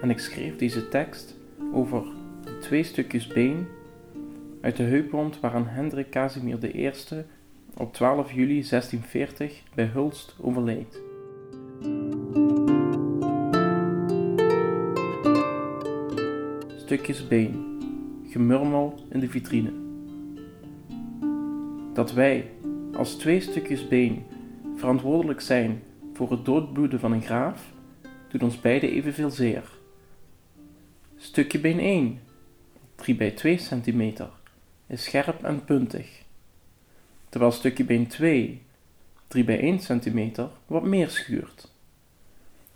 en ik schreef deze tekst over de twee stukjes been uit de heupwond waaraan Hendrik Casimir I op 12 juli 1640 bij Hulst overleed. Stukjes been, gemurmel in de vitrine. Dat wij, als twee stukjes been, verantwoordelijk zijn voor het doodbloeden van een graaf, doet ons beiden evenveel zeer. Stukje been 1, 3 bij 2 centimeter, is scherp en puntig, terwijl stukje been 2, 3 bij 1 centimeter, wat meer schuurt.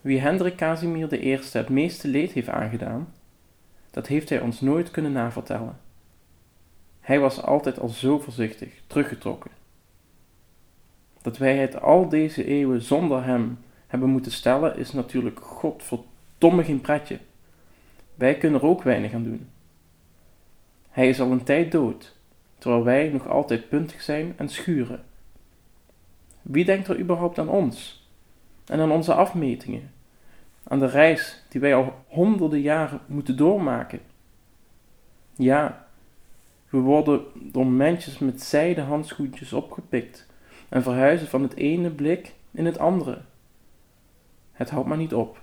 Wie Hendrik Casimir I het meeste leed heeft aangedaan, dat heeft hij ons nooit kunnen navertellen. Hij was altijd al zo voorzichtig, teruggetrokken. Dat wij het al deze eeuwen zonder hem hebben moeten stellen, is natuurlijk godverdomme geen pretje. Wij kunnen er ook weinig aan doen. Hij is al een tijd dood, terwijl wij nog altijd puntig zijn en schuren. Wie denkt er überhaupt aan ons en aan onze afmetingen, aan de reis die wij al honderden jaren moeten doormaken? Ja, we worden door mensjes met zijden handschoentjes opgepikt en verhuizen van het ene blik in het andere. Het houdt maar niet op.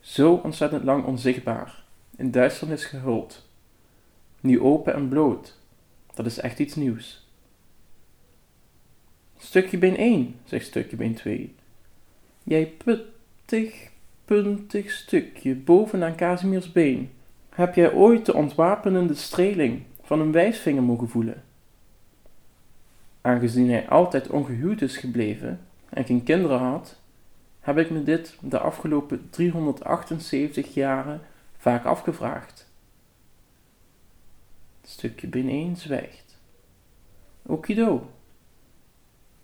Zo ontzettend lang onzichtbaar, in duisternis gehuld. Nu open en bloot, dat is echt iets nieuws. Stukje been 1, zegt stukje been 2. Jij puttig, puntig stukje bovenaan Casimirs been. Heb jij ooit de ontwapenende streling van een wijsvinger mogen voelen? Aangezien hij altijd ongehuwd is gebleven en geen kinderen had, heb ik me dit de afgelopen 378 jaren vaak afgevraagd. Het stukje bineen zwijgt. Okido.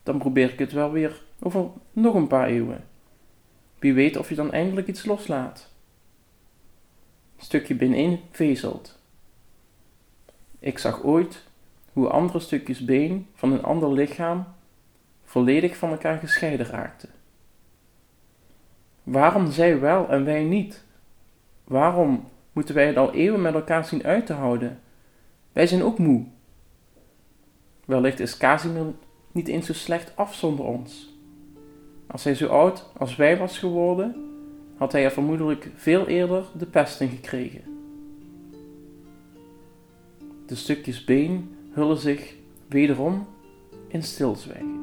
Dan probeer ik het wel weer over nog een paar eeuwen. Wie weet of je dan eindelijk iets loslaat. Stukje bineen vezelt. Ik zag ooit hoe andere stukjes been van een ander lichaam volledig van elkaar gescheiden raakten. Waarom zij wel en wij niet? Waarom moeten wij het al eeuwen met elkaar zien uit te houden? Wij zijn ook moe. Wellicht is Casimir niet eens zo slecht af zonder ons. Als hij zo oud als wij was geworden, had hij er vermoedelijk veel eerder de pest in gekregen. De stukjes been hullen zich wederom in stilzwijgen.